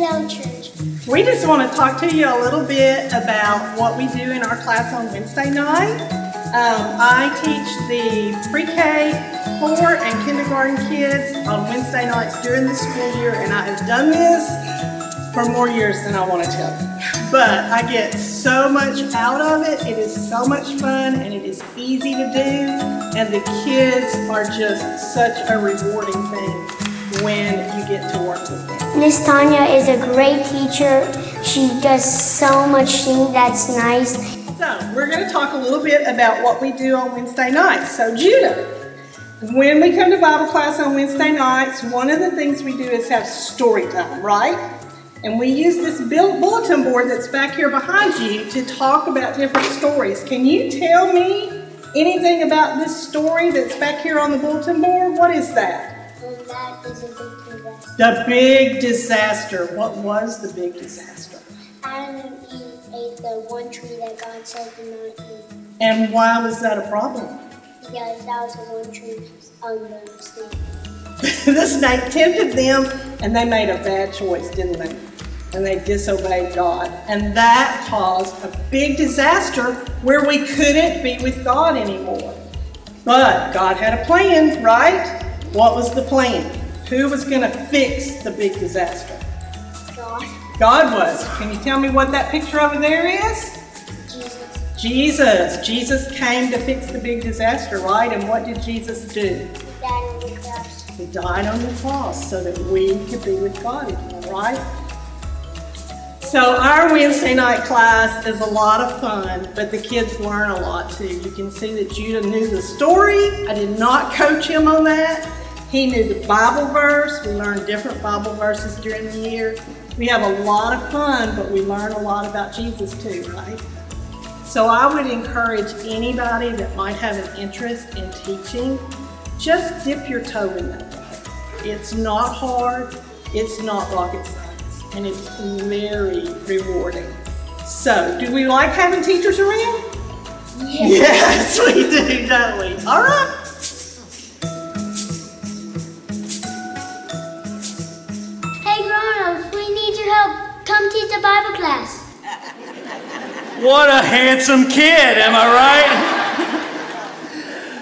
Hello, church. We just want to talk to you a little bit about what we do in our class on Wednesday night. Um, I teach the pre-K, 4, and kindergarten kids on Wednesday nights during the school year, and I have done this for more years than I want to tell you. But I get so much out of it. It is so much fun, and it is easy to do, and the kids are just such a rewarding thing when you get to work with them. Miss Tanya is a great teacher. She does so much things that's nice. So, we're going to talk a little bit about what we do on Wednesday nights. So, Judah, when we come to Bible class on Wednesday nights, one of the things we do is have story time, right? And we use this bulletin board that's back here behind you to talk about different stories. Can you tell me anything about this story that's back here on the bulletin board? What is that? That is a big disaster. The big disaster. What was the big disaster? Adam and Eve ate the one tree that God said to not eat. And why was that a problem? Because that was the one tree on the snake. the snake tempted them and they made a bad choice, didn't they? And they disobeyed God. And that caused a big disaster where we couldn't be with God anymore. But God had a plan, right? What was the plan? Who was going to fix the big disaster? God, God was. Can you tell me what that picture over there is? Jesus, Jesus. Jesus came to fix the big disaster, right? And what did Jesus do? died on the cross. He died on the cross so that we could be with God again, right? So our Wednesday night class is a lot of fun, but the kids learn a lot too. You can see that Judah knew the story. I did not coach him on that. He knew the Bible verse. We learned different Bible verses during the year. We have a lot of fun, but we learn a lot about Jesus too, right? So I would encourage anybody that might have an interest in teaching, just dip your toe in that. It's not hard, it's not rocket science, and it's very rewarding. So, do we like having teachers around? Yes, we do, don't we? All right. What a handsome kid, am I right?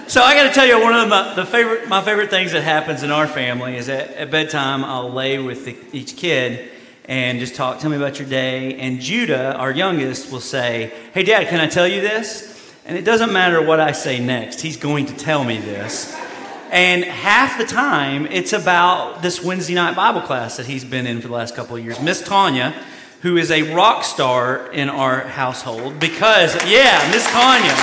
so I got to tell you, one of my, the favorite, my favorite things that happens in our family is that at bedtime I'll lay with the, each kid and just talk. Tell me about your day. And Judah, our youngest, will say, "Hey, Dad, can I tell you this?" And it doesn't matter what I say next; he's going to tell me this. And half the time, it's about this Wednesday night Bible class that he's been in for the last couple of years. Miss Tanya, who is a rock star in our household, because, yeah, Miss Tanya,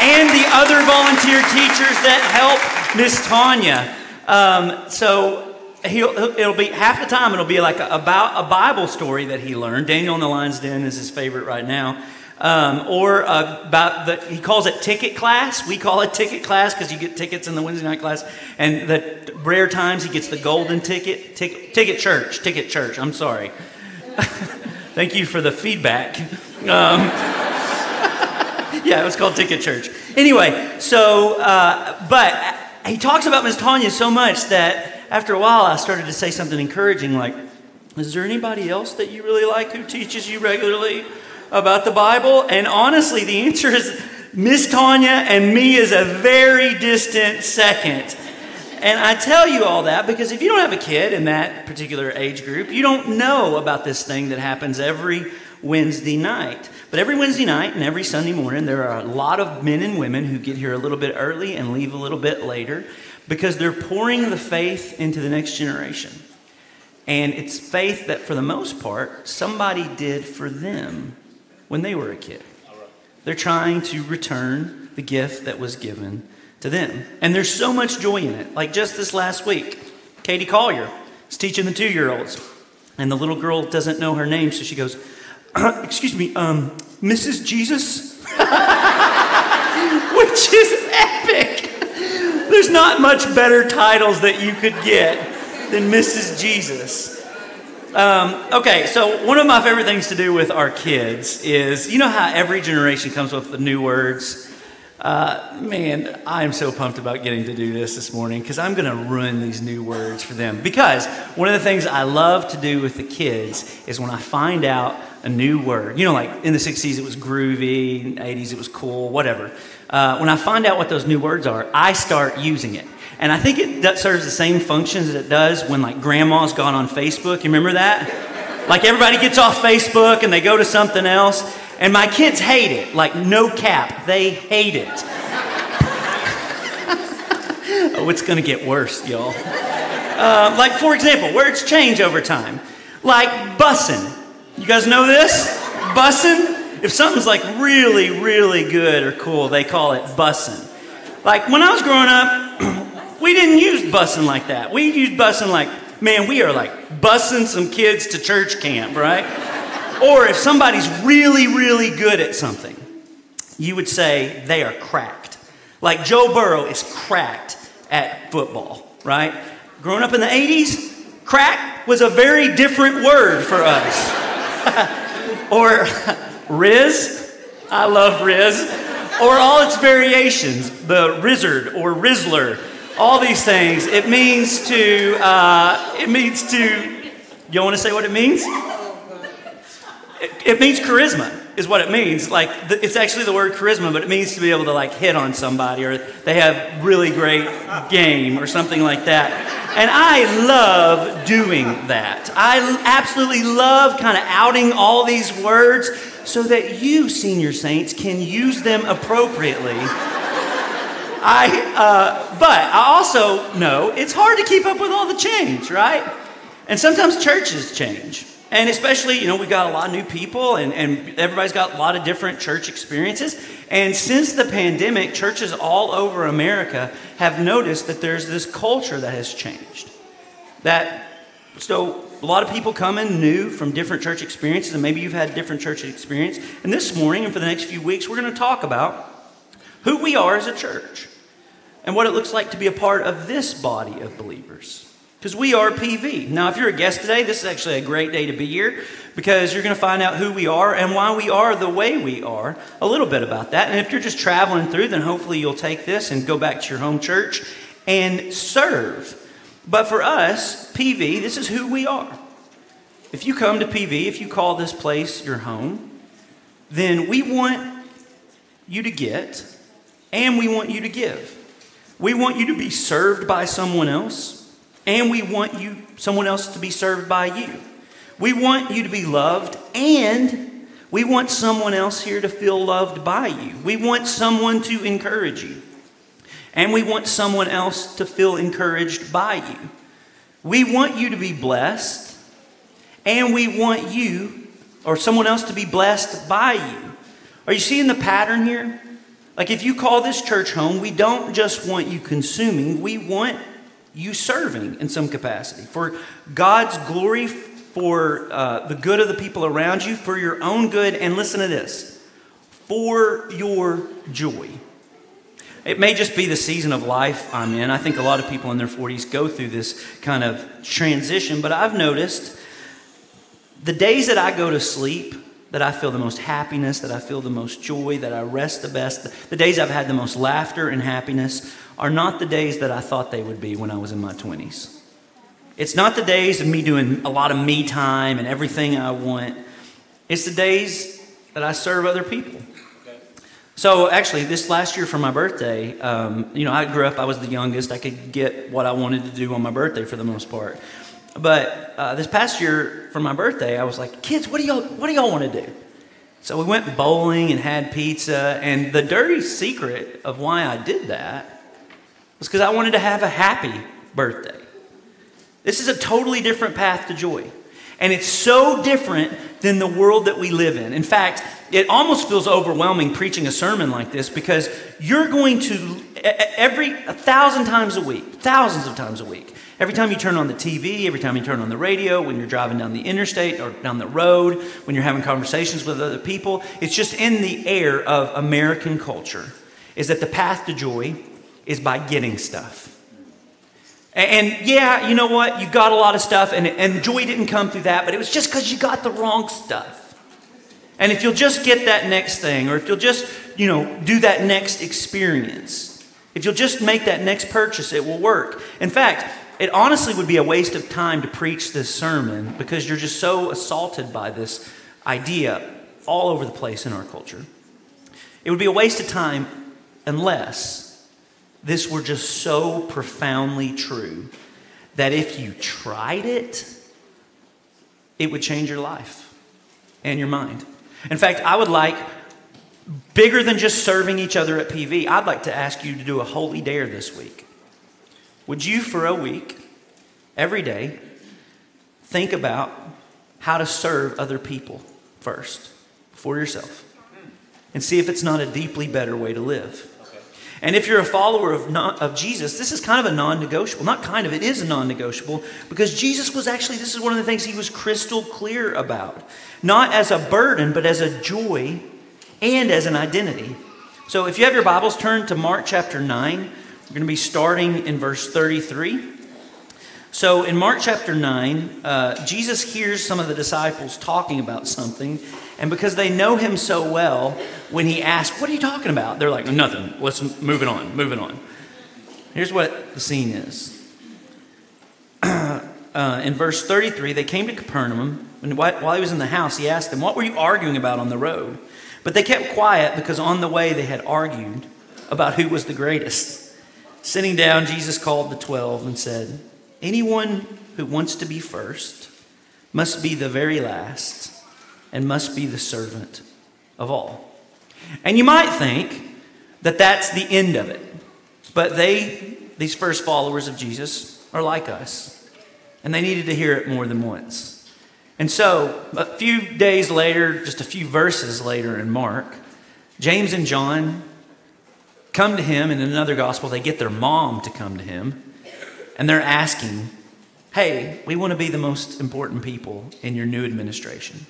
and the other volunteer teachers that help Miss Tanya. Um, so he'll, it'll be half the time, it'll be like a, about a Bible story that he learned. Daniel in the Lion's Den is his favorite right now. Um, or uh, about the, he calls it ticket class. We call it ticket class because you get tickets in the Wednesday night class. And the rare times he gets the golden ticket, ticket, ticket church, ticket church. I'm sorry. Thank you for the feedback. Um, yeah, it was called Ticket Church. Anyway, so, uh, but he talks about Miss Tanya so much that after a while I started to say something encouraging like, Is there anybody else that you really like who teaches you regularly about the Bible? And honestly, the answer is Miss Tanya and me is a very distant second. And I tell you all that because if you don't have a kid in that particular age group, you don't know about this thing that happens every Wednesday night. But every Wednesday night and every Sunday morning, there are a lot of men and women who get here a little bit early and leave a little bit later because they're pouring the faith into the next generation. And it's faith that, for the most part, somebody did for them when they were a kid. They're trying to return the gift that was given to them. And there's so much joy in it. Like just this last week, Katie Collier is teaching the two year olds. And the little girl doesn't know her name, so she goes, Excuse me, um, Mrs. Jesus? Which is epic. There's not much better titles that you could get than Mrs. Jesus. Um, okay, so one of my favorite things to do with our kids is you know how every generation comes up with new words? Uh, man, I am so pumped about getting to do this this morning because I'm going to ruin these new words for them. Because one of the things I love to do with the kids is when I find out a new word, you know, like in the 60s it was groovy, in the 80s it was cool, whatever. Uh, when I find out what those new words are, I start using it. And I think it serves the same functions that it does when like grandma's gone on Facebook. You remember that? Like everybody gets off Facebook and they go to something else. And my kids hate it, like no cap. They hate it. oh, it's going to get worse, y'all. Uh, like, for example, words change over time. Like bussin'. You guys know this? Bussin'? If something's like really, really good or cool, they call it bussin'. Like, when I was growing up, we didn't use bussin' like that. We used bussin' like, man, we are like bussin' some kids to church camp, right? Or if somebody's really, really good at something, you would say they are cracked. Like Joe Burrow is cracked at football, right? Growing up in the 80s, crack was a very different word for us. or Riz, I love Riz, or all its variations, the Rizzard or Rizzler, all these things. It means to, uh, it means to, you want to say what it means? It, it means charisma is what it means. Like it's actually the word charisma, but it means to be able to like hit on somebody or they have really great game or something like that. And I love doing that. I absolutely love kind of outing all these words so that you, senior saints, can use them appropriately. I, uh, but I also know it's hard to keep up with all the change, right? And sometimes churches change. And especially, you know, we've got a lot of new people and, and everybody's got a lot of different church experiences. And since the pandemic, churches all over America have noticed that there's this culture that has changed. That, so a lot of people come in new from different church experiences, and maybe you've had different church experience. And this morning and for the next few weeks, we're going to talk about who we are as a church and what it looks like to be a part of this body of believers. Because we are PV. Now, if you're a guest today, this is actually a great day to be here because you're going to find out who we are and why we are the way we are. A little bit about that. And if you're just traveling through, then hopefully you'll take this and go back to your home church and serve. But for us, PV, this is who we are. If you come to PV, if you call this place your home, then we want you to get and we want you to give. We want you to be served by someone else and we want you someone else to be served by you. We want you to be loved and we want someone else here to feel loved by you. We want someone to encourage you. And we want someone else to feel encouraged by you. We want you to be blessed and we want you or someone else to be blessed by you. Are you seeing the pattern here? Like if you call this church home, we don't just want you consuming, we want you serving in some capacity for God's glory, for uh, the good of the people around you, for your own good, and listen to this for your joy. It may just be the season of life I'm in. I think a lot of people in their 40s go through this kind of transition, but I've noticed the days that I go to sleep, that I feel the most happiness, that I feel the most joy, that I rest the best, the days I've had the most laughter and happiness are not the days that I thought they would be when I was in my 20s. It's not the days of me doing a lot of me time and everything I want. It's the days that I serve other people. So actually, this last year for my birthday, um, you know, I grew up. I was the youngest. I could get what I wanted to do on my birthday for the most part. But uh, this past year for my birthday, I was like, "Kids, what do y'all what do y'all want to do?" So we went bowling and had pizza. And the dirty secret of why I did that was because I wanted to have a happy birthday. This is a totally different path to joy. And it's so different than the world that we live in. In fact, it almost feels overwhelming preaching a sermon like this because you're going to, every, a thousand times a week, thousands of times a week, every time you turn on the TV, every time you turn on the radio, when you're driving down the interstate or down the road, when you're having conversations with other people, it's just in the air of American culture is that the path to joy is by getting stuff. And, yeah, you know what? You got a lot of stuff, and, and joy didn't come through that, but it was just because you got the wrong stuff. And if you'll just get that next thing, or if you'll just you know, do that next experience, if you'll just make that next purchase, it will work. In fact, it honestly would be a waste of time to preach this sermon because you're just so assaulted by this idea all over the place in our culture. It would be a waste of time unless this were just so profoundly true that if you tried it, it would change your life and your mind. In fact, I would like, bigger than just serving each other at PV, I'd like to ask you to do a holy dare this week. Would you, for a week, every day, think about how to serve other people first, for yourself, and see if it's not a deeply better way to live? And if you're a follower of, non, of Jesus, this is kind of a non negotiable. Not kind of, it is a non negotiable because Jesus was actually, this is one of the things he was crystal clear about. Not as a burden, but as a joy and as an identity. So if you have your Bibles, turn to Mark chapter 9. We're going to be starting in verse 33. So in Mark chapter 9, uh, Jesus hears some of the disciples talking about something, and because they know him so well, when he asks, What are you talking about? They're like, Nothing. Let's move it on, move it on. Here's what the scene is. Uh, in verse 33, they came to Capernaum, and while he was in the house, he asked them, What were you arguing about on the road? But they kept quiet because on the way they had argued about who was the greatest. Sitting down, Jesus called the twelve and said, Anyone who wants to be first must be the very last and must be the servant of all. And you might think that that's the end of it. But they, these first followers of Jesus, are like us. And they needed to hear it more than once. And so, a few days later, just a few verses later in Mark, James and John come to him. And in another gospel, they get their mom to come to him and they're asking, hey, we want to be the most important people in your new administration.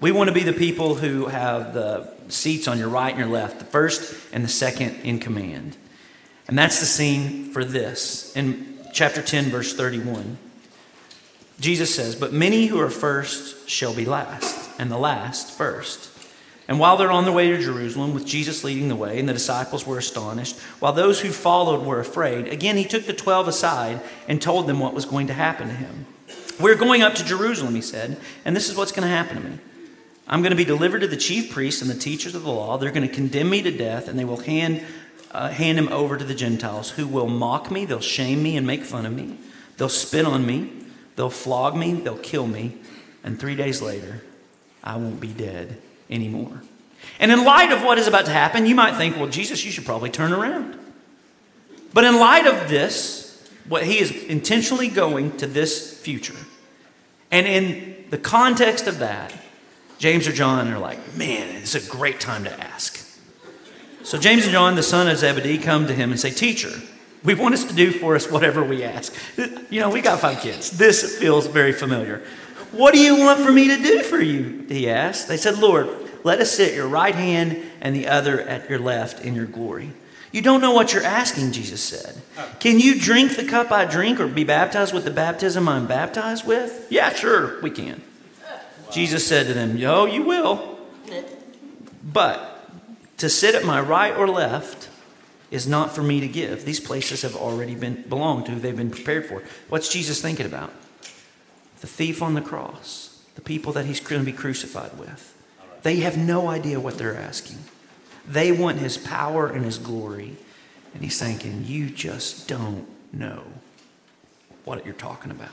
We want to be the people who have the seats on your right and your left, the first and the second in command. And that's the scene for this in chapter 10, verse 31. Jesus says, But many who are first shall be last, and the last first. And while they're on their way to Jerusalem, with Jesus leading the way, and the disciples were astonished, while those who followed were afraid, again he took the twelve aside and told them what was going to happen to him. We're going up to Jerusalem, he said, and this is what's going to happen to me. I'm going to be delivered to the chief priests and the teachers of the law. They're going to condemn me to death, and they will hand, uh, hand him over to the Gentiles, who will mock me, they'll shame me and make fun of me, they'll spit on me, they'll flog me, they'll kill me, and three days later, I won't be dead anymore. And in light of what is about to happen, you might think, well, Jesus, you should probably turn around. But in light of this, what he is intentionally going to this future, and in the context of that, James or John are like, man, it's a great time to ask. So James and John, the son of Zebedee, come to him and say, Teacher, we want us to do for us whatever we ask. You know, we got five kids. This feels very familiar. What do you want for me to do for you? He asked. They said, Lord, let us sit at your right hand and the other at your left in your glory. You don't know what you're asking, Jesus said. Can you drink the cup I drink or be baptized with the baptism I'm baptized with? Yeah, sure, we can. Jesus said to them, Yo, you will. But to sit at my right or left is not for me to give. These places have already been belonged to, they've been prepared for. What's Jesus thinking about? The thief on the cross, the people that he's going to be crucified with. They have no idea what they're asking. They want his power and his glory. And he's thinking, You just don't know what you're talking about.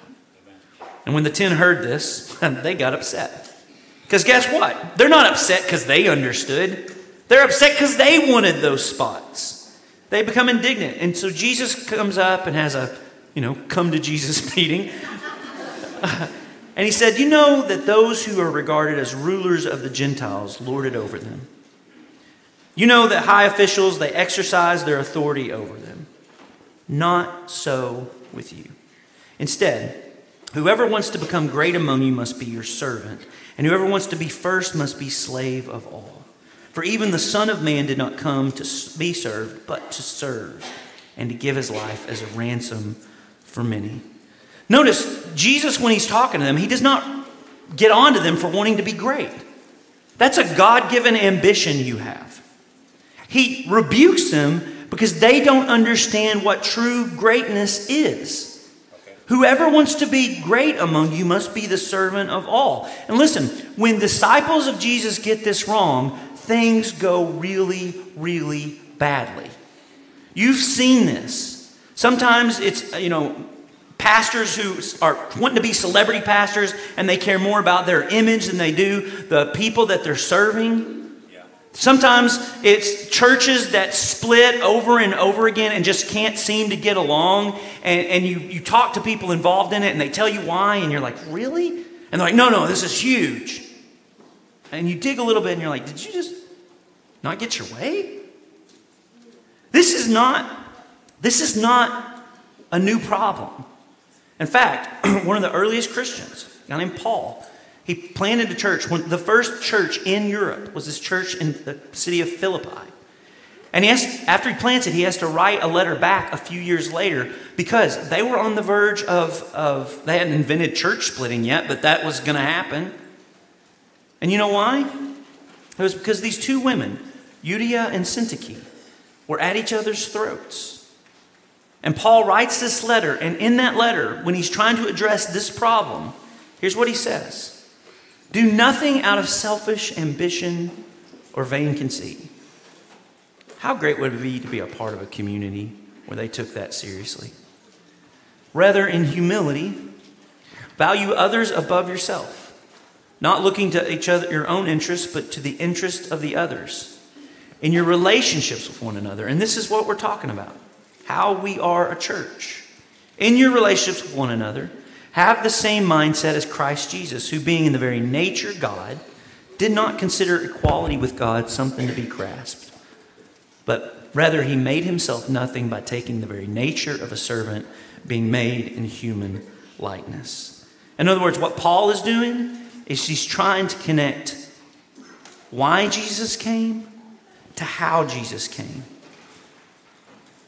And when the ten heard this, they got upset. Because guess what? They're not upset because they understood. They're upset because they wanted those spots. They become indignant. And so Jesus comes up and has a, you know, come to Jesus meeting. and he said, You know that those who are regarded as rulers of the Gentiles lord it over them. You know that high officials, they exercise their authority over them. Not so with you. Instead, whoever wants to become great among you must be your servant, and whoever wants to be first must be slave of all. For even the Son of Man did not come to be served, but to serve, and to give his life as a ransom for many. Notice, Jesus, when he's talking to them, he does not get on to them for wanting to be great. That's a God given ambition you have. He rebukes them because they don't understand what true greatness is. Whoever wants to be great among you must be the servant of all. And listen, when disciples of Jesus get this wrong, things go really, really badly. You've seen this. Sometimes it's, you know, pastors who are wanting to be celebrity pastors and they care more about their image than they do the people that they're serving. Sometimes it's churches that split over and over again and just can't seem to get along. And, and you, you talk to people involved in it and they tell you why, and you're like, really? And they're like, no, no, this is huge. And you dig a little bit and you're like, did you just not get your way? This is not, this is not a new problem. In fact, one of the earliest Christians, a guy named Paul, he planted a church. When the first church in Europe was this church in the city of Philippi. And he has, after he plants it, he has to write a letter back a few years later because they were on the verge of, of they hadn't invented church splitting yet, but that was going to happen. And you know why? It was because these two women, Euodia and Syntyche, were at each other's throats. And Paul writes this letter, and in that letter, when he's trying to address this problem, here's what he says do nothing out of selfish ambition or vain conceit. How great would it be to be a part of a community where they took that seriously? Rather, in humility, value others above yourself, not looking to each other your own interests, but to the interest of the others. In your relationships with one another, and this is what we're talking about how we are a church. In your relationships with one another, have the same mindset as Christ Jesus, who, being in the very nature God, did not consider equality with God something to be grasped, but rather he made himself nothing by taking the very nature of a servant, being made in human likeness. In other words, what Paul is doing is he's trying to connect why Jesus came to how Jesus came.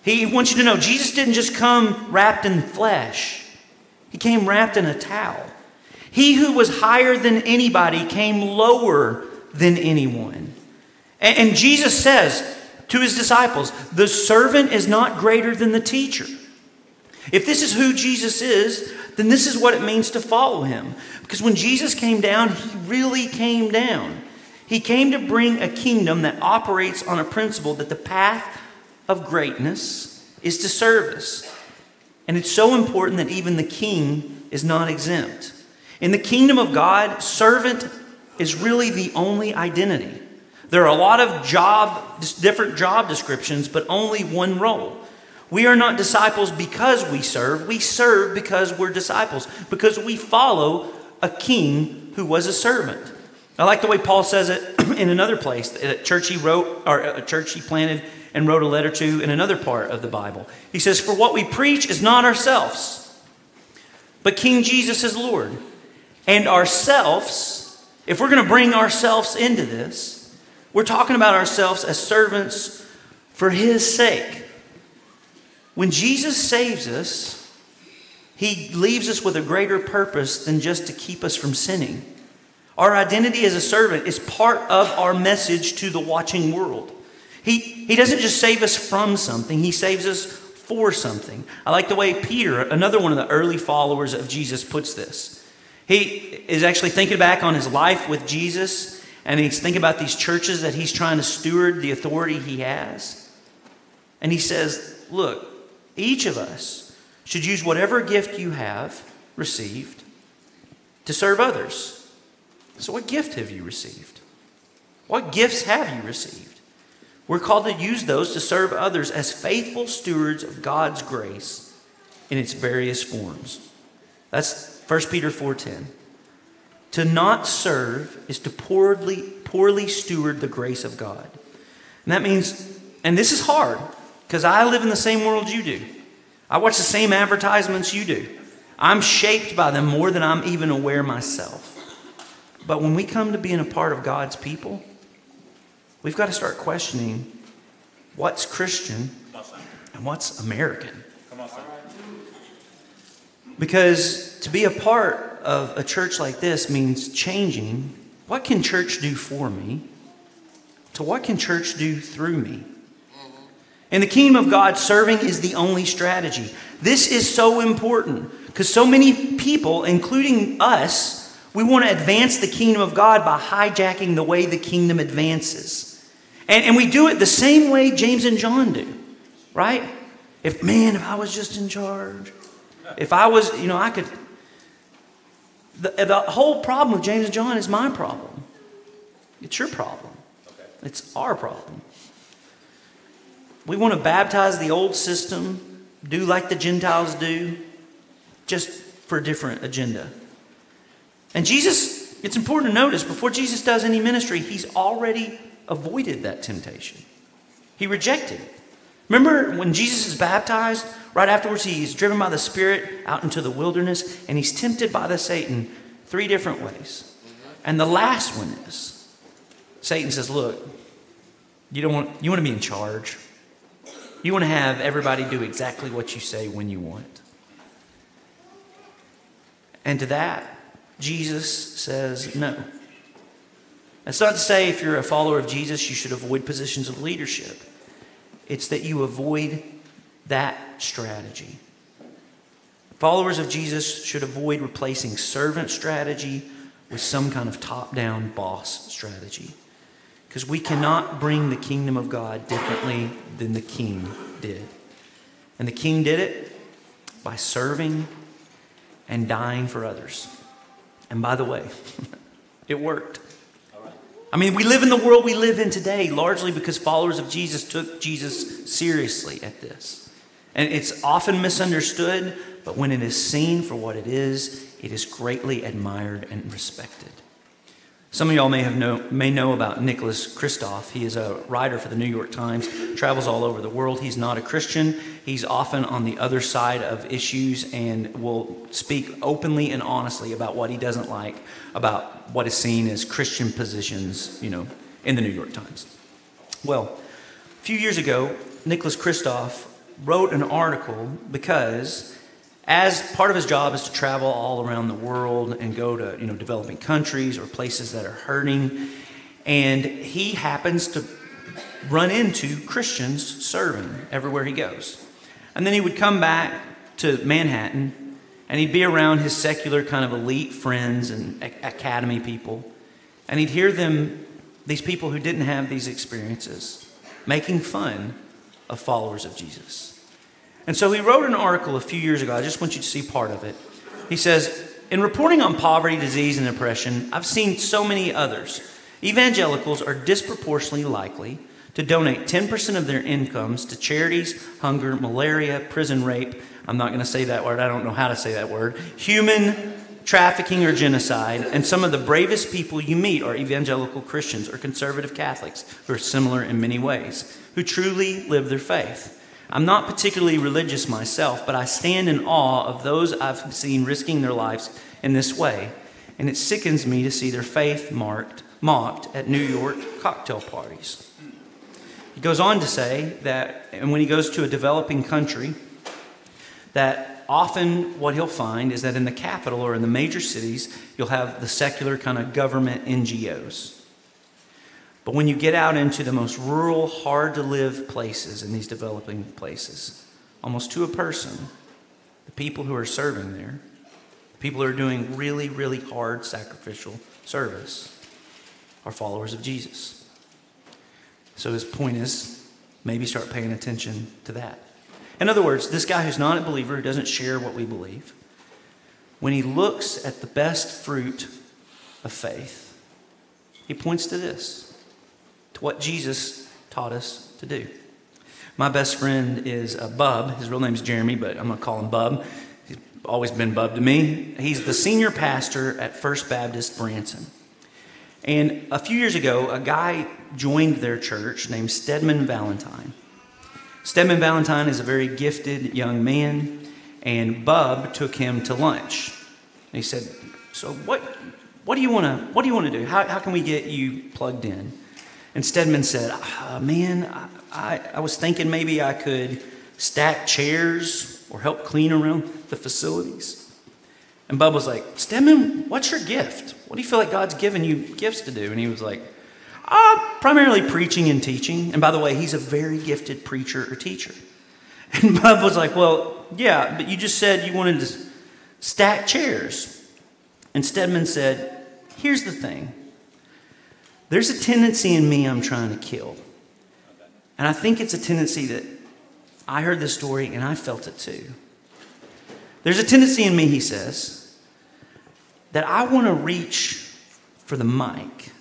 He wants you to know Jesus didn't just come wrapped in flesh. He came wrapped in a towel. He who was higher than anybody came lower than anyone. And, and Jesus says to his disciples, The servant is not greater than the teacher. If this is who Jesus is, then this is what it means to follow him. Because when Jesus came down, he really came down. He came to bring a kingdom that operates on a principle that the path of greatness is to service. And it's so important that even the king is not exempt. In the kingdom of God, servant is really the only identity. There are a lot of job, different job descriptions, but only one role. We are not disciples because we serve. We serve because we're disciples, because we follow a king who was a servant. I like the way Paul says it in another place, at a church he wrote, or a church he planted and wrote a letter to in another part of the Bible. He says, For what we preach is not ourselves, but King Jesus is Lord. And ourselves, if we're going to bring ourselves into this, we're talking about ourselves as servants for His sake. When Jesus saves us, He leaves us with a greater purpose than just to keep us from sinning. Our identity as a servant is part of our message to the watching world. He, he doesn't just save us from something, He saves us for something. I like the way Peter, another one of the early followers of Jesus, puts this. He is actually thinking back on his life with Jesus, and he's thinking about these churches that he's trying to steward the authority he has. And he says, Look, each of us should use whatever gift you have received to serve others. So, what gift have you received? What gifts have you received? We're called to use those to serve others as faithful stewards of God's grace in its various forms. That's 1 Peter 4:10. To not serve is to poorly, poorly steward the grace of God. And that means, and this is hard, because I live in the same world you do. I watch the same advertisements you do. I'm shaped by them more than I'm even aware myself. But when we come to being a part of God's people, we've got to start questioning what's Christian and what's American. Because to be a part of a church like this means changing what can church do for me to what can church do through me. In the kingdom of God, serving is the only strategy. This is so important because so many people, including us, we want to advance the kingdom of God by hijacking the way the kingdom advances. And, and we do it the same way James and John do, right? If, man, if I was just in charge, if I was, you know, I could. The, the whole problem with James and John is my problem. It's your problem. It's our problem. We want to baptize the old system, do like the Gentiles do, just for a different agenda. And Jesus, it's important to notice, before Jesus does any ministry, he's already avoided that temptation. He rejected it. Remember when Jesus is baptized, right afterwards, he's driven by the Spirit out into the wilderness and he's tempted by the Satan three different ways. And the last one is Satan says, Look, you don't want you want to be in charge. You want to have everybody do exactly what you say when you want. And to that, Jesus says no. That's not to say if you're a follower of Jesus, you should avoid positions of leadership. It's that you avoid that strategy. Followers of Jesus should avoid replacing servant strategy with some kind of top down boss strategy. Because we cannot bring the kingdom of God differently than the king did. And the king did it by serving and dying for others. And by the way, it worked. I mean, we live in the world we live in today largely because followers of Jesus took Jesus seriously at this. And it's often misunderstood, but when it is seen for what it is, it is greatly admired and respected. Some of y'all may have know, may know about Nicholas Kristof. He is a writer for the New York Times, travels all over the world. He's not a Christian. He's often on the other side of issues and will speak openly and honestly about what he doesn't like about what is seen as Christian positions, you know, in the New York Times. Well, a few years ago, Nicholas Kristof wrote an article because as part of his job is to travel all around the world and go to you know developing countries or places that are hurting. And he happens to run into christians serving everywhere he goes. And then he would come back to manhattan and he'd be around his secular kind of elite friends and academy people and he'd hear them these people who didn't have these experiences making fun of followers of jesus and so he wrote an article a few years ago. I just want you to see part of it. He says, In reporting on poverty, disease, and oppression, I've seen so many others. Evangelicals are disproportionately likely to donate 10% of their incomes to charities, hunger, malaria, prison rape. I'm not going to say that word. I don't know how to say that word. Human trafficking or genocide. And some of the bravest people you meet are evangelical Christians or conservative Catholics who are similar in many ways, who truly live their faith. I'm not particularly religious myself, but I stand in awe of those I've seen risking their lives in this way, and it sickens me to see their faith marked, mocked at New York cocktail parties. He goes on to say that, and when he goes to a developing country, that often what he'll find is that in the capital or in the major cities, you'll have the secular kind of government NGOs but when you get out into the most rural, hard to live places in these developing places, almost to a person, the people who are serving there, people who are doing really, really hard sacrificial service, are followers of Jesus. So his point is maybe start paying attention to that. In other words, this guy who's not a believer, who doesn't share what we believe, when he looks at the best fruit of faith, he points to this to what Jesus taught us to do. My best friend is a Bub. His real name is Jeremy, but I'm going to call him Bub. He's always been Bub to me. He's the senior pastor at First Baptist Branson. And a few years ago, a guy joined their church named Stedman Valentine. Stedman Valentine is a very gifted young man, and Bub took him to lunch. And he said, "So what? What do you want to? What do you want to do? How, how can we get you plugged in?" And Stedman said, uh, Man, I, I, I was thinking maybe I could stack chairs or help clean around the facilities. And Bub was like, Stedman, what's your gift? What do you feel like God's given you gifts to do? And he was like, Uh, primarily preaching and teaching. And by the way, he's a very gifted preacher or teacher. And Bub was like, Well, yeah, but you just said you wanted to stack chairs. And Stedman said, Here's the thing there's a tendency in me I'm trying to kill. And I think it's a tendency that I heard this story and I felt it too. There's a tendency in me, he says, that I want to reach for the mic.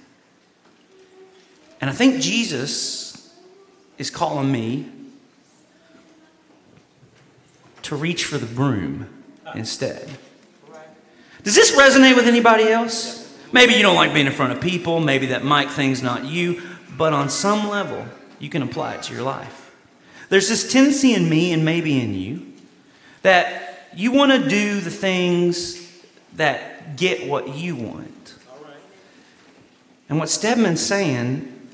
And I think Jesus is calling me to reach for the broom instead. Does this resonate with anybody else? Maybe you don't like being in front of people, maybe that mic thing's not you, but on some level, you can apply it to your life. There's this tendency in me and maybe in you that you want to do the things that get what you want. And what Stedman's saying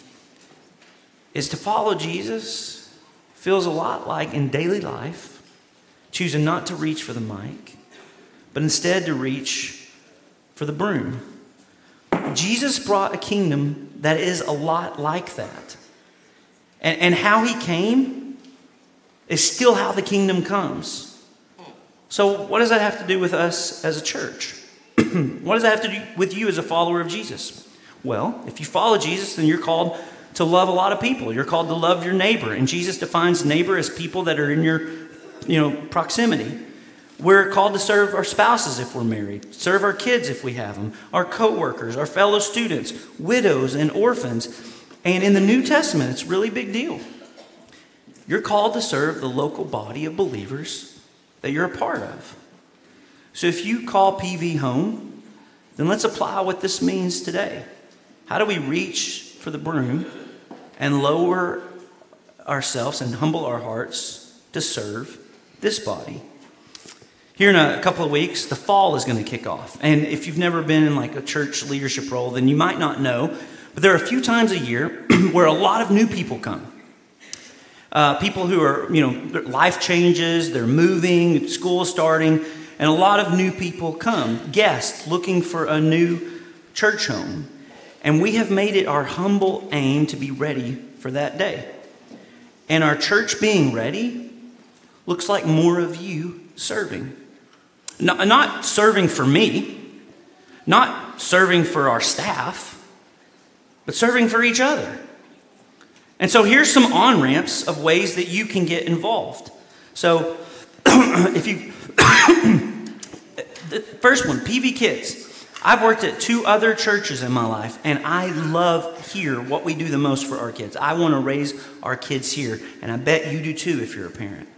is to follow Jesus feels a lot like in daily life choosing not to reach for the mic, but instead to reach for the broom. Jesus brought a kingdom that is a lot like that. And, and how he came is still how the kingdom comes. So, what does that have to do with us as a church? what does that have to do with you as a follower of Jesus? Well, if you follow Jesus, then you're called to love a lot of people. You're called to love your neighbor. And Jesus defines neighbor as people that are in your you know, proximity. We're called to serve our spouses if we're married, serve our kids if we have them, our coworkers, our fellow students, widows and orphans. And in the New Testament, it's a really big deal. You're called to serve the local body of believers that you're a part of. So if you call PV home, then let's apply what this means today. How do we reach for the broom and lower ourselves and humble our hearts to serve this body? Here in a couple of weeks, the fall is going to kick off. And if you've never been in like a church leadership role, then you might not know. But there are a few times a year where a lot of new people come. Uh, people who are, you know, life changes, they're moving, school starting, and a lot of new people come, guests looking for a new church home. And we have made it our humble aim to be ready for that day. And our church being ready looks like more of you serving. Not, serving for me, not serving for our staff, but serving for each other. And so here's some on ramps of ways that you can get involved. So if you, the first one, PV Kids. I've worked at two other churches in my life, and I love here what we do the most for our kids. I want to raise our kids here, and I bet you do too if you're a parent.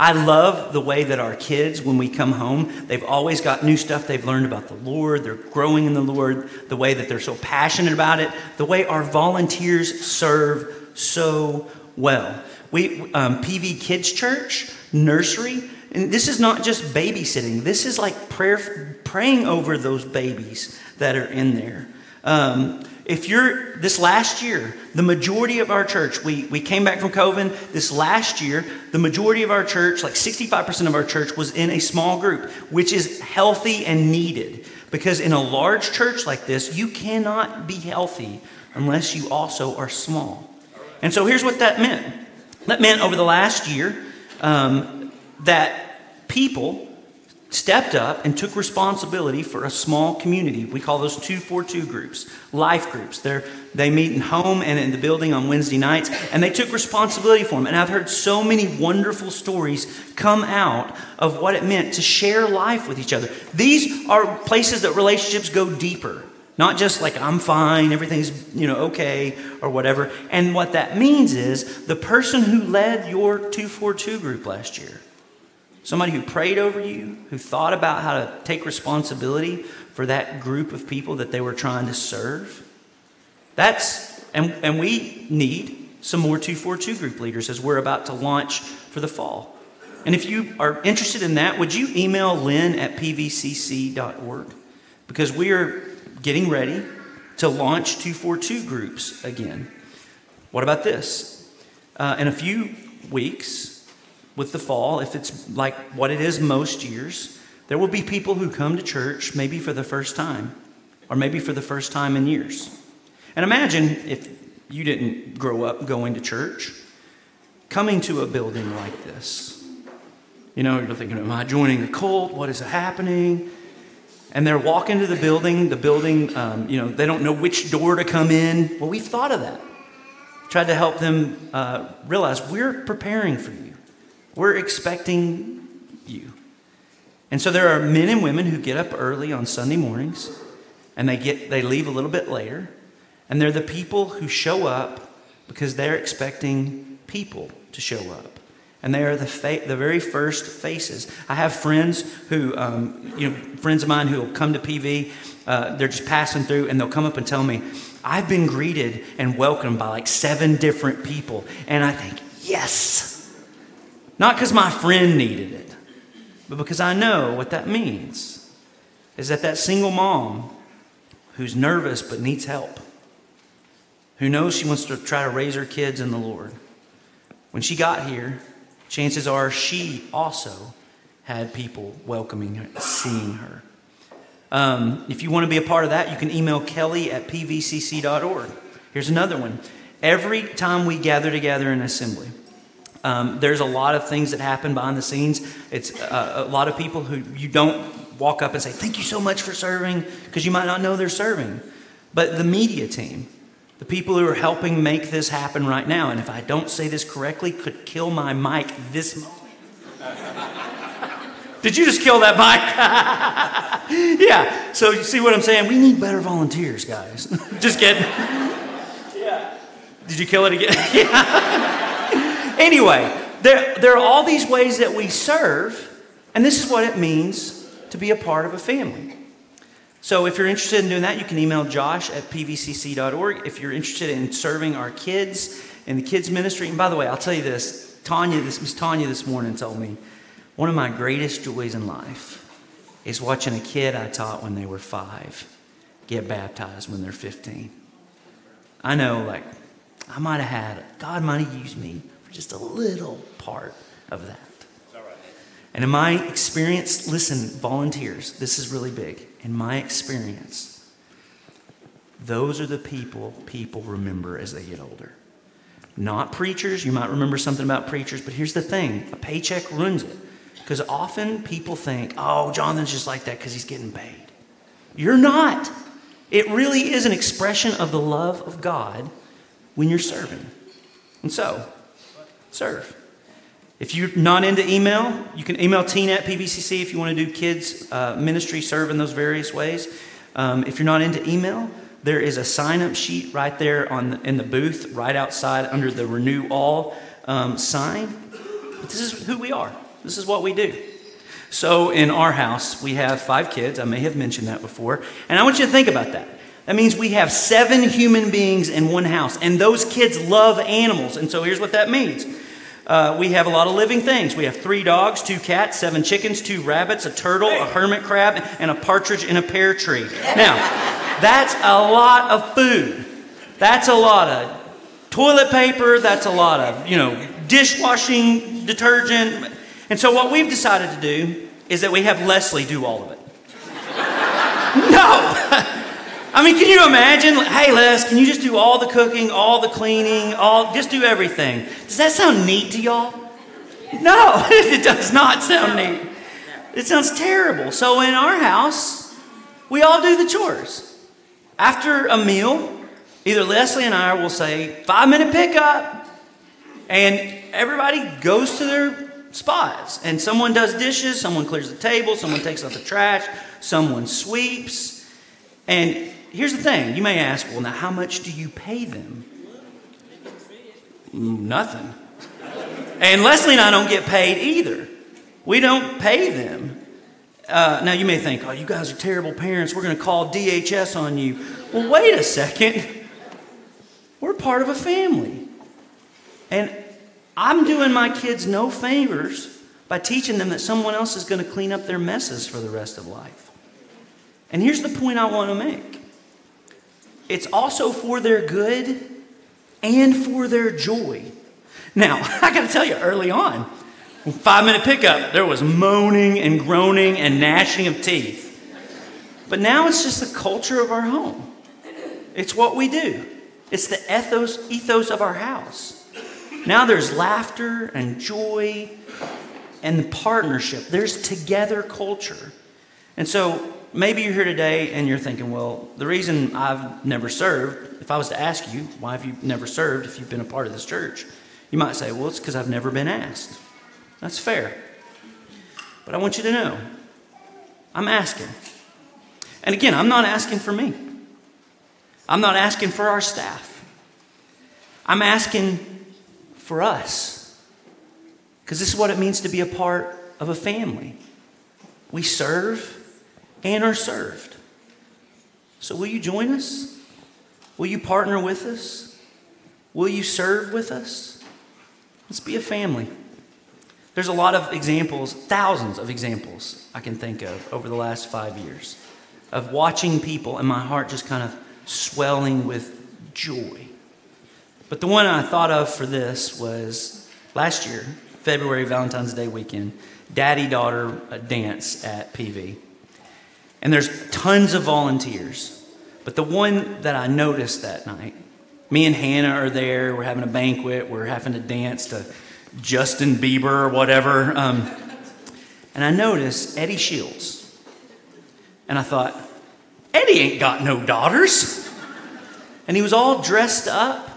I love the way that our kids, when we come home, they've always got new stuff they've learned about the Lord. They're growing in the Lord, the way that they're so passionate about it, the way our volunteers serve so well. We, um, PV Kids Church, nursery, and this is not just babysitting. This is like prayer, praying over those babies that are in there. Um, if you're this last year, the majority of our church, we, we came back from COVID. This last year, the majority of our church, like 65% of our church, was in a small group, which is healthy and needed. Because in a large church like this, you cannot be healthy unless you also are small. And so here's what that meant that meant over the last year um, that people stepped up and took responsibility for a small community. We call those 242 groups, life groups. They're, they meet in home and in the building on Wednesday nights, and they took responsibility for them. And I've heard so many wonderful stories come out of what it meant to share life with each other. These are places that relationships go deeper. Not just like I'm fine, everything's you know okay or whatever. And what that means is the person who led your 242 group last year Somebody who prayed over you, who thought about how to take responsibility for that group of people that they were trying to serve. That's, and, and we need some more 242 group leaders as we're about to launch for the fall. And if you are interested in that, would you email lynn at pvcc.org? Because we are getting ready to launch 242 groups again. What about this? Uh, in a few weeks, with the fall, if it's like what it is most years, there will be people who come to church maybe for the first time, or maybe for the first time in years. And imagine if you didn't grow up going to church, coming to a building like this. You know, you're thinking, am I joining a cult? What is happening? And they're walking to the building. The building, um, you know, they don't know which door to come in. Well, we've thought of that. Tried to help them uh, realize we're preparing for you. We're expecting you. And so there are men and women who get up early on Sunday mornings and they get they leave a little bit later. And they're the people who show up because they're expecting people to show up. And they are the, fa- the very first faces. I have friends who, um, you know, friends of mine who will come to PV, uh, they're just passing through and they'll come up and tell me, I've been greeted and welcomed by like seven different people. And I think, yes. Not because my friend needed it, but because I know what that means is that that single mom who's nervous but needs help, who knows she wants to try to raise her kids in the Lord, when she got here, chances are she also had people welcoming her, seeing her. Um, if you want to be a part of that, you can email kelly at pvcc.org. Here's another one. Every time we gather together in assembly, um, there's a lot of things that happen behind the scenes. It's uh, a lot of people who you don't walk up and say, Thank you so much for serving, because you might not know they're serving. But the media team, the people who are helping make this happen right now, and if I don't say this correctly, could kill my mic this moment. Did you just kill that mic? yeah. So you see what I'm saying? We need better volunteers, guys. just kidding. yeah. Did you kill it again? yeah. Anyway, there, there are all these ways that we serve, and this is what it means to be a part of a family. So if you're interested in doing that, you can email josh at pvcc.org. If you're interested in serving our kids in the kids ministry, and by the way, I'll tell you this, Tanya, this Miss Tanya this morning told me one of my greatest joys in life is watching a kid I taught when they were five get baptized when they're 15. I know, like, I might have had, God might have used me for just a little part of that. And in my experience, listen, volunteers, this is really big. In my experience, those are the people people remember as they get older. Not preachers. You might remember something about preachers, but here's the thing a paycheck ruins it. Because often people think, oh, Jonathan's just like that because he's getting paid. You're not. It really is an expression of the love of God when you're serving. And so, serve. If you're not into email, you can email teen at PVCC if you want to do kids uh, ministry, serve in those various ways. Um, if you're not into email, there is a sign up sheet right there on the, in the booth, right outside under the Renew All um, sign. But this is who we are. This is what we do. So, in our house, we have five kids. I may have mentioned that before. And I want you to think about that. That means we have seven human beings in one house, and those kids love animals. And so, here's what that means uh, we have a lot of living things. We have three dogs, two cats, seven chickens, two rabbits, a turtle, a hermit crab, and a partridge in a pear tree. Now, that's a lot of food. That's a lot of toilet paper. That's a lot of, you know, dishwashing detergent. And so what we've decided to do is that we have Leslie do all of it. no! I mean, can you imagine? Hey, Les, can you just do all the cooking, all the cleaning, all just do everything? Does that sound neat to y'all? No, it does not sound neat. It sounds terrible. So in our house, we all do the chores. After a meal, either Leslie and I will say, five minute pickup. And everybody goes to their spots. And someone does dishes, someone clears the table, someone takes out the trash, someone sweeps. And here's the thing you may ask, well, now how much do you pay them? Nothing. And Leslie and I don't get paid either. We don't pay them. Uh, now you may think, oh, you guys are terrible parents. We're going to call DHS on you. Well, wait a second. We're part of a family. And I'm doing my kids no favors by teaching them that someone else is going to clean up their messes for the rest of life. And here's the point I want to make it's also for their good and for their joy. Now, I got to tell you, early on, five minute pickup, there was moaning and groaning and gnashing of teeth. But now it's just the culture of our home. It's what we do. It's the ethos, ethos of our house. Now there's laughter and joy and partnership. There's together culture. And so maybe you're here today and you're thinking, well, the reason I've never served, if I was to ask you, why have you never served if you've been a part of this church? You might say, well, it's because I've never been asked. That's fair. But I want you to know, I'm asking. And again, I'm not asking for me. I'm not asking for our staff. I'm asking for us. Because this is what it means to be a part of a family. We serve and are served. So, will you join us? Will you partner with us? Will you serve with us? Let's be a family. There's a lot of examples, thousands of examples I can think of over the last five years of watching people and my heart just kind of swelling with joy. But the one I thought of for this was last year, February Valentine's Day weekend, daddy daughter dance at PV. And there's tons of volunteers. But the one that I noticed that night, me and Hannah are there, we're having a banquet, we're having to dance to Justin Bieber or whatever. Um, and I noticed Eddie Shields. And I thought, Eddie ain't got no daughters. And he was all dressed up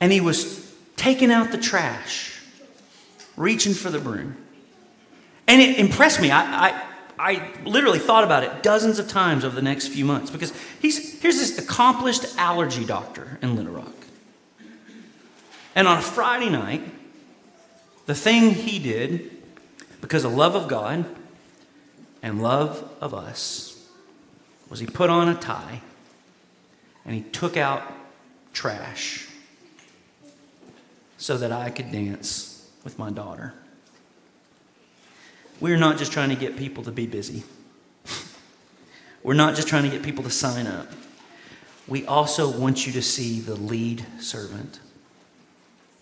and he was taking out the trash, reaching for the broom. And it impressed me. I, I, I literally thought about it dozens of times over the next few months because he's, here's this accomplished allergy doctor in Little Rock. And on a Friday night, the thing he did, because of love of God and love of us, was he put on a tie and he took out trash so that I could dance with my daughter. We're not just trying to get people to be busy. We're not just trying to get people to sign up. We also want you to see the lead servant,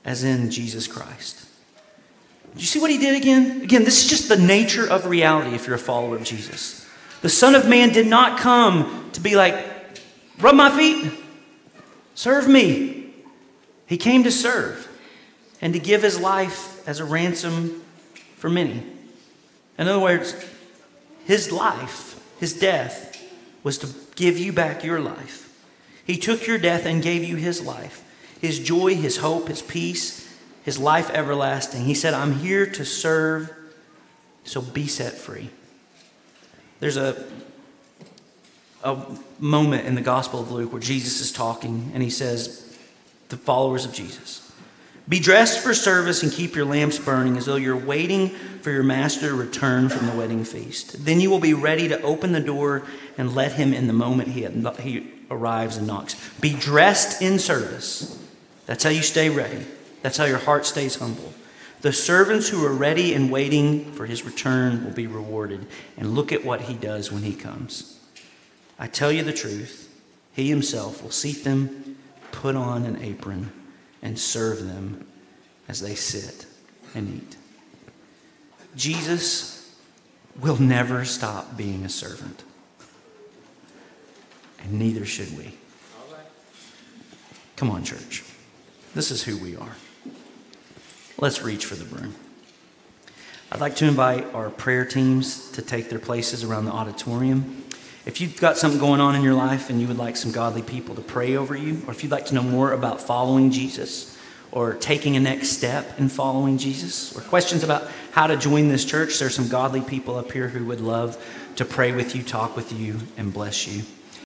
as in Jesus Christ. Do you see what he did again? Again, this is just the nature of reality if you're a follower of Jesus. The Son of Man did not come to be like, rub my feet, serve me. He came to serve and to give his life as a ransom for many. In other words, his life, his death, was to give you back your life. He took your death and gave you his life, his joy, his hope, his peace, his life everlasting. He said, I'm here to serve, so be set free. There's a, a moment in the Gospel of Luke where Jesus is talking and he says, The followers of Jesus, be dressed for service and keep your lamps burning as though you're waiting for your master to return from the wedding feast. Then you will be ready to open the door and let him in the moment he, he arrives and knocks. Be dressed in service. That's how you stay ready. That's how your heart stays humble. The servants who are ready and waiting for his return will be rewarded. And look at what he does when he comes. I tell you the truth, he himself will seat them, put on an apron and serve them as they sit and eat. Jesus will never stop being a servant, and neither should we. Come on, church. This is who we are. Let's reach for the broom. I'd like to invite our prayer teams to take their places around the auditorium. If you've got something going on in your life and you would like some godly people to pray over you, or if you'd like to know more about following Jesus or taking a next step in following Jesus, or questions about how to join this church, there's some godly people up here who would love to pray with you, talk with you, and bless you.